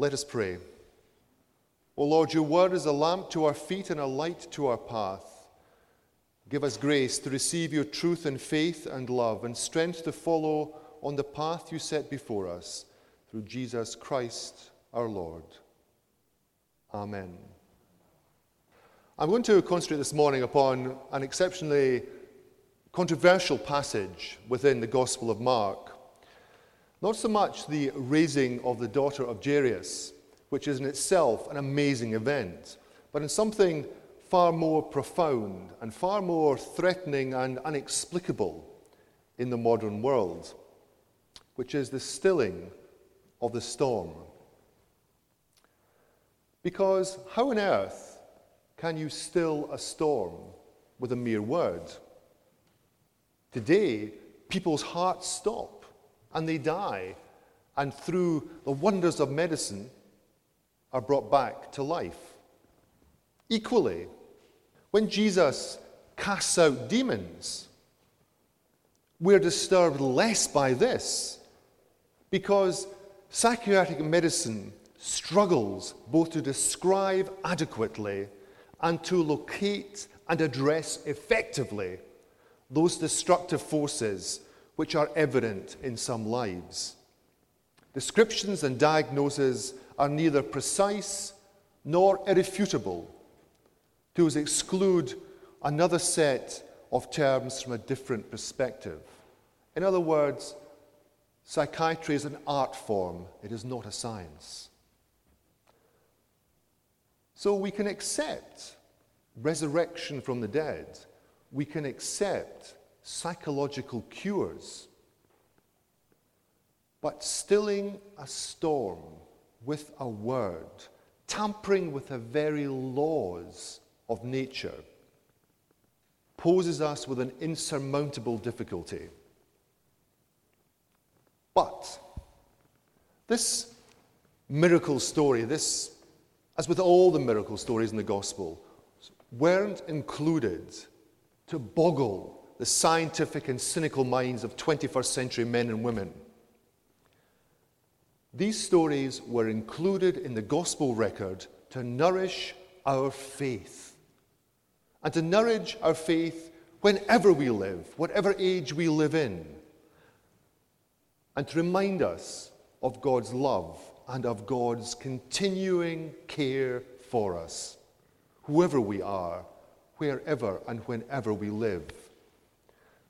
Let us pray. O Lord, your word is a lamp to our feet and a light to our path. Give us grace to receive your truth in faith and love, and strength to follow on the path you set before us through Jesus Christ our Lord. Amen. I'm going to concentrate this morning upon an exceptionally controversial passage within the Gospel of Mark. Not so much the raising of the daughter of Jairus, which is in itself an amazing event, but in something far more profound and far more threatening and inexplicable in the modern world, which is the stilling of the storm. Because how on earth can you still a storm with a mere word? Today, people's hearts stop and they die, and through the wonders of medicine, are brought back to life. Equally, when Jesus casts out demons, we're disturbed less by this because psychiatric medicine struggles both to describe adequately and to locate and address effectively those destructive forces which are evident in some lives. Descriptions and diagnoses are neither precise nor irrefutable to exclude another set of terms from a different perspective. In other words, psychiatry is an art form, it is not a science. So we can accept resurrection from the dead, we can accept psychological cures. But stilling a storm with a word, tampering with the very laws of nature, poses us with an insurmountable difficulty. But this miracle story, this, as with all the miracle stories in the gospel, weren't included to boggle the scientific and cynical minds of 21st century men and women. These stories were included in the gospel record to nourish our faith and to nourish our faith whenever we live, whatever age we live in, and to remind us of God's love and of God's continuing care for us, whoever we are, wherever and whenever we live.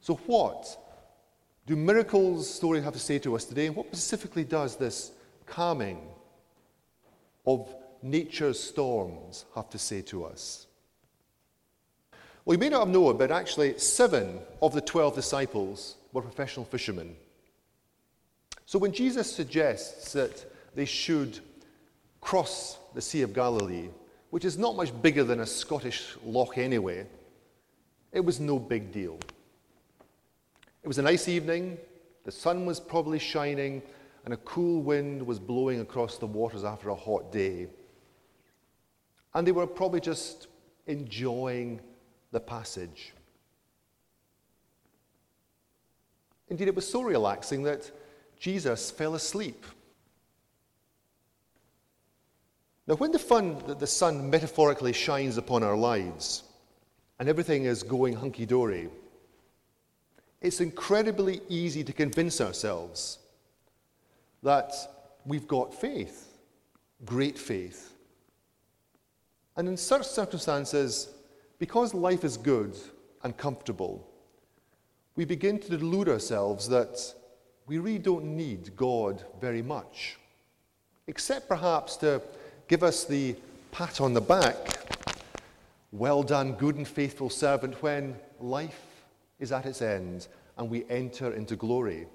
So, what do miracles story have to say to us today? And what specifically does this calming of nature's storms have to say to us? Well, you may not have known, but actually, seven of the 12 disciples were professional fishermen. So, when Jesus suggests that they should cross the Sea of Galilee, which is not much bigger than a Scottish loch anyway, it was no big deal. It was a nice evening, the sun was probably shining, and a cool wind was blowing across the waters after a hot day. And they were probably just enjoying the passage. Indeed, it was so relaxing that Jesus fell asleep. Now, when the, fun, the sun metaphorically shines upon our lives and everything is going hunky dory, it's incredibly easy to convince ourselves that we've got faith, great faith. And in such circumstances, because life is good and comfortable, we begin to delude ourselves that we really don't need God very much, except perhaps to give us the pat on the back, well done, good and faithful servant, when life is at its end and we enter into glory.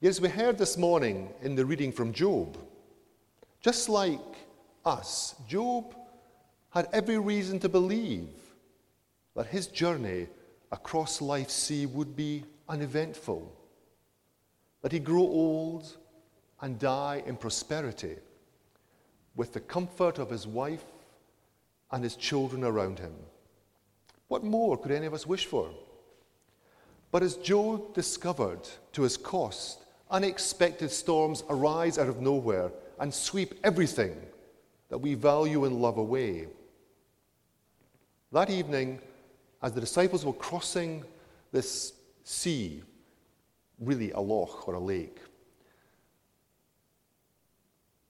Yes, we heard this morning in the reading from Job, just like us, Job had every reason to believe that his journey across life's sea would be uneventful, that he'd grow old and die in prosperity with the comfort of his wife and his children around him. What more could any of us wish for? But as Job discovered to his cost unexpected storms arise out of nowhere and sweep everything that we value and love away. That evening, as the disciples were crossing this sea, really a loch or a lake,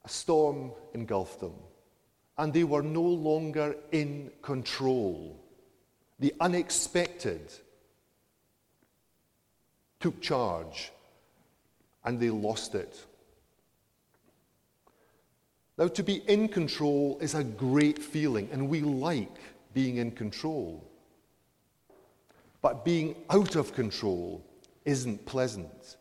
a storm engulfed them, and they were no longer in control. The unexpected took charge, and they lost it. Now, to be in control is a great feeling, and we like being in control. But being out of control isn't pleasant,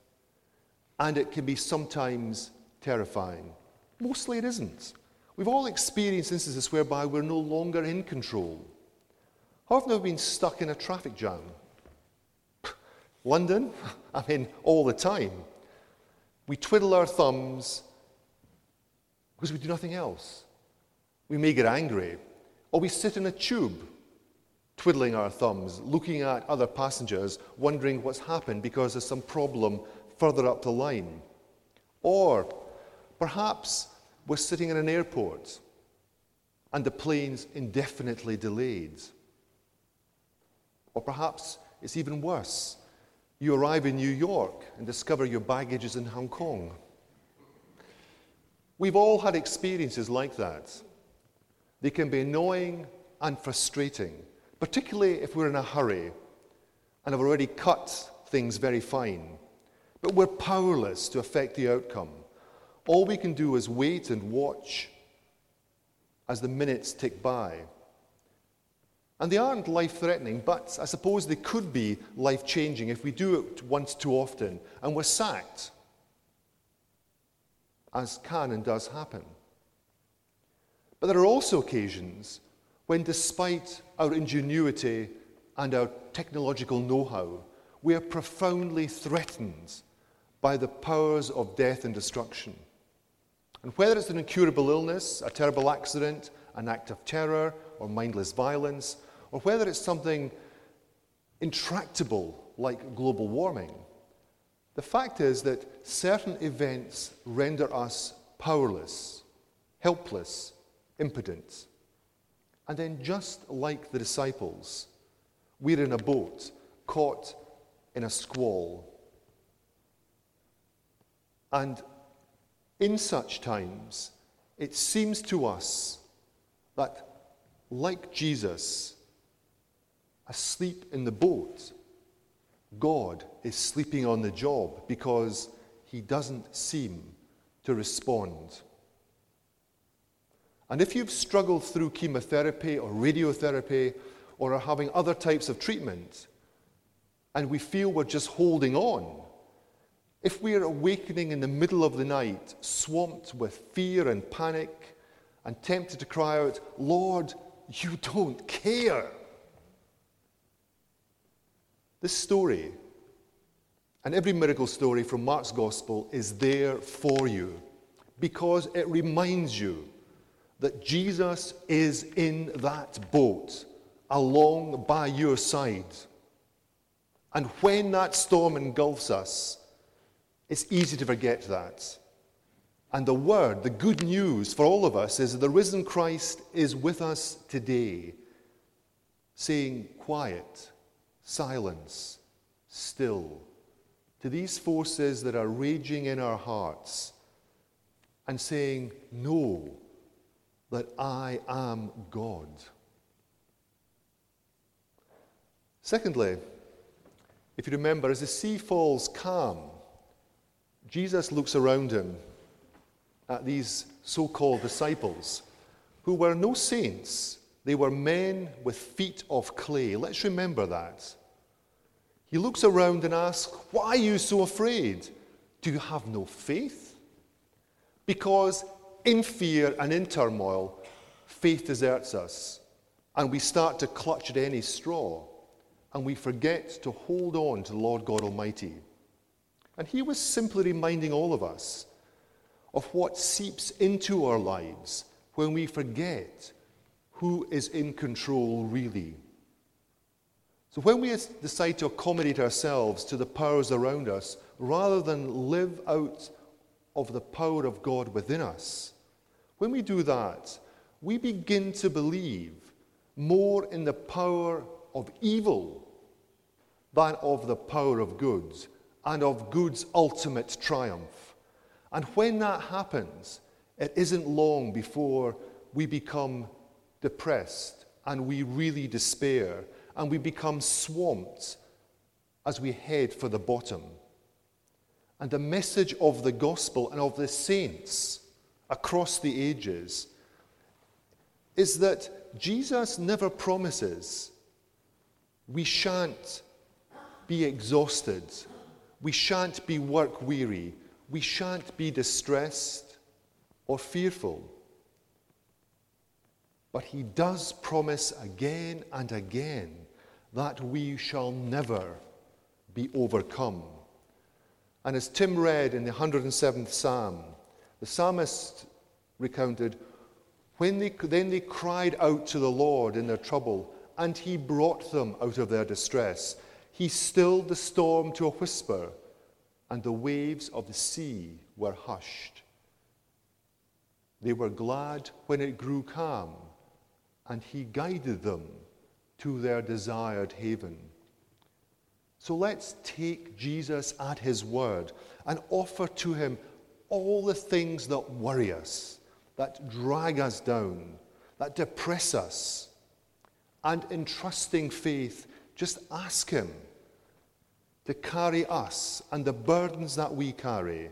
and it can be sometimes terrifying. Mostly it isn't. We've all experienced instances whereby we're no longer in control. Have we been stuck in a traffic jam? London? I mean, all the time. We twiddle our thumbs because we do nothing else. We may get angry, or we sit in a tube, twiddling our thumbs, looking at other passengers, wondering what's happened because there's some problem further up the line. Or perhaps we're sitting in an airport and the plane's indefinitely delayed. Or perhaps it's even worse. You arrive in New York and discover your baggage is in Hong Kong. We've all had experiences like that. They can be annoying and frustrating, particularly if we're in a hurry and have already cut things very fine. But we're powerless to affect the outcome. All we can do is wait and watch as the minutes tick by. And they aren't life threatening, but I suppose they could be life changing if we do it once too often and we're sacked as can and does happen. But there are also occasions when, despite our ingenuity and our technological know how, we are profoundly threatened by the powers of death and destruction. And whether it's an incurable illness, a terrible accident, an act of terror, or mindless violence, or whether it's something intractable like global warming, the fact is that certain events render us powerless, helpless, impotent. And then, just like the disciples, we're in a boat caught in a squall. And in such times, it seems to us that, like Jesus, asleep in the boat, God is sleeping on the job because he doesn't seem to respond. And if you've struggled through chemotherapy or radiotherapy or are having other types of treatment, and we feel we're just holding on, if we are awakening in the middle of the night, swamped with fear and panic, and tempted to cry out, Lord, you don't care, this story and every miracle story from Mark's gospel is there for you because it reminds you that Jesus is in that boat along by your side. And when that storm engulfs us, it's easy to forget that. And the word, the good news for all of us is that the risen Christ is with us today, saying, Quiet, silence, still, to these forces that are raging in our hearts and saying, Know, that I am God. Secondly, if you remember, as the sea falls calm, Jesus looks around him at these so called disciples who were no saints they were men with feet of clay. Let's remember that. He looks around and asks, Why are you so afraid? Do you have no faith? Because in fear and in turmoil, faith deserts us, and we start to clutch at any straw, and we forget to hold on to the Lord God Almighty. And he was simply reminding all of us of what seeps into our lives when we forget who is in control really. So when we decide to accommodate ourselves to the powers around us, rather than live out of the power of God within us, when we do that, we begin to believe more in the power of evil than of the power of good and of good's ultimate triumph. And when that happens, it isn't long before we become depressed and we really despair and we become swamped as we head for the bottom. And the message of the gospel and of the saints across the ages is that Jesus never promises we shan't be exhausted, we shan't be work weary, we shan't be distressed or fearful. But he does promise again and again that we shall never be overcome. And as Tim read in the 107th Psalm, the psalmist recounted, when they, then they cried out to the Lord in their trouble, and he brought them out of their distress. He stilled the storm to a whisper, and the waves of the sea were hushed. They were glad when it grew calm, and he guided them to their desired haven. So let's take Jesus at his word and offer to him all the things that worry us, that drag us down, that depress us. And in trusting faith, just ask him to carry us and the burdens that we carry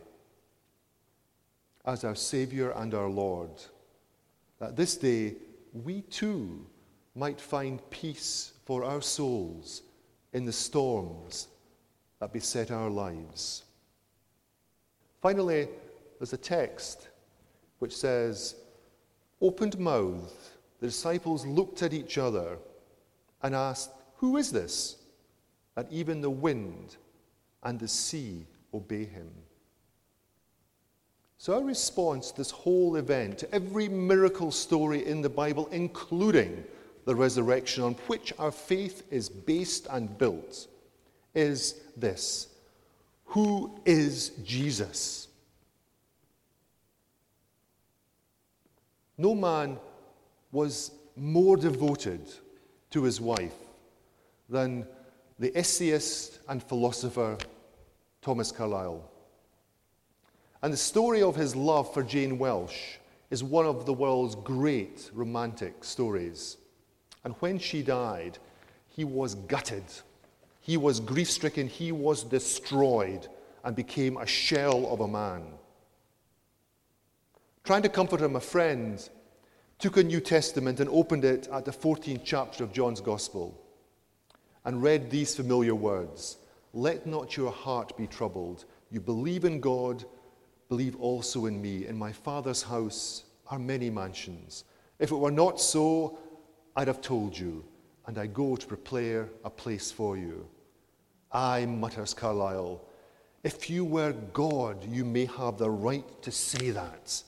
as our Savior and our Lord. That this day we too might find peace for our souls in the storms that beset our lives. Finally, there's a text which says, Opened mouthed, the disciples looked at each other and asked, Who is this? That even the wind and the sea obey him. So, our response to this whole event, to every miracle story in the Bible, including the resurrection on which our faith is based and built is this Who is Jesus? No man was more devoted to his wife than the essayist and philosopher Thomas Carlyle. And the story of his love for Jane Welsh is one of the world's great romantic stories. And when she died, he was gutted. He was grief stricken. He was destroyed and became a shell of a man. Trying to comfort him, a friend took a New Testament and opened it at the 14th chapter of John's Gospel and read these familiar words Let not your heart be troubled. You believe in God, believe also in me. In my Father's house are many mansions. If it were not so, I'd have told you, and I go to prepare a place for you. I, mutters Carlyle, if you were God, you may have the right to say that.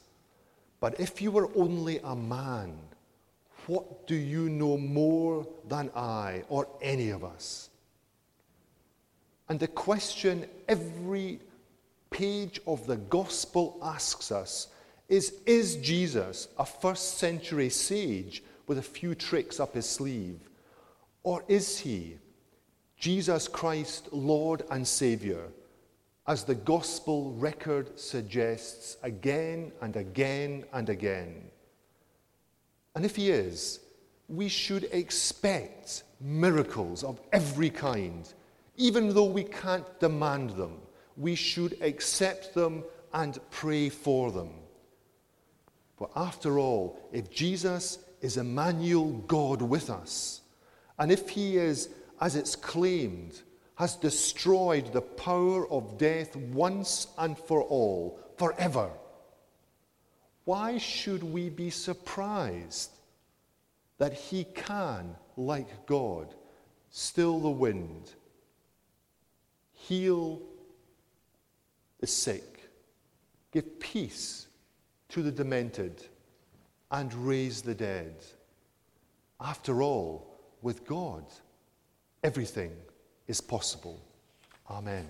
But if you were only a man, what do you know more than I or any of us? And the question every page of the gospel asks us is Is Jesus a first century sage with a few tricks up his sleeve? Or is he Jesus Christ, Lord and Savior, as the gospel record suggests again and again and again? And if he is, we should expect miracles of every kind, even though we can't demand them. We should accept them and pray for them. But after all, if Jesus is Emmanuel, God with us. And if he is, as it's claimed, has destroyed the power of death once and for all, forever, why should we be surprised that he can, like God, still the wind, heal the sick, give peace to the demented? and raise the dead. After all, with God, everything is possible. Amen.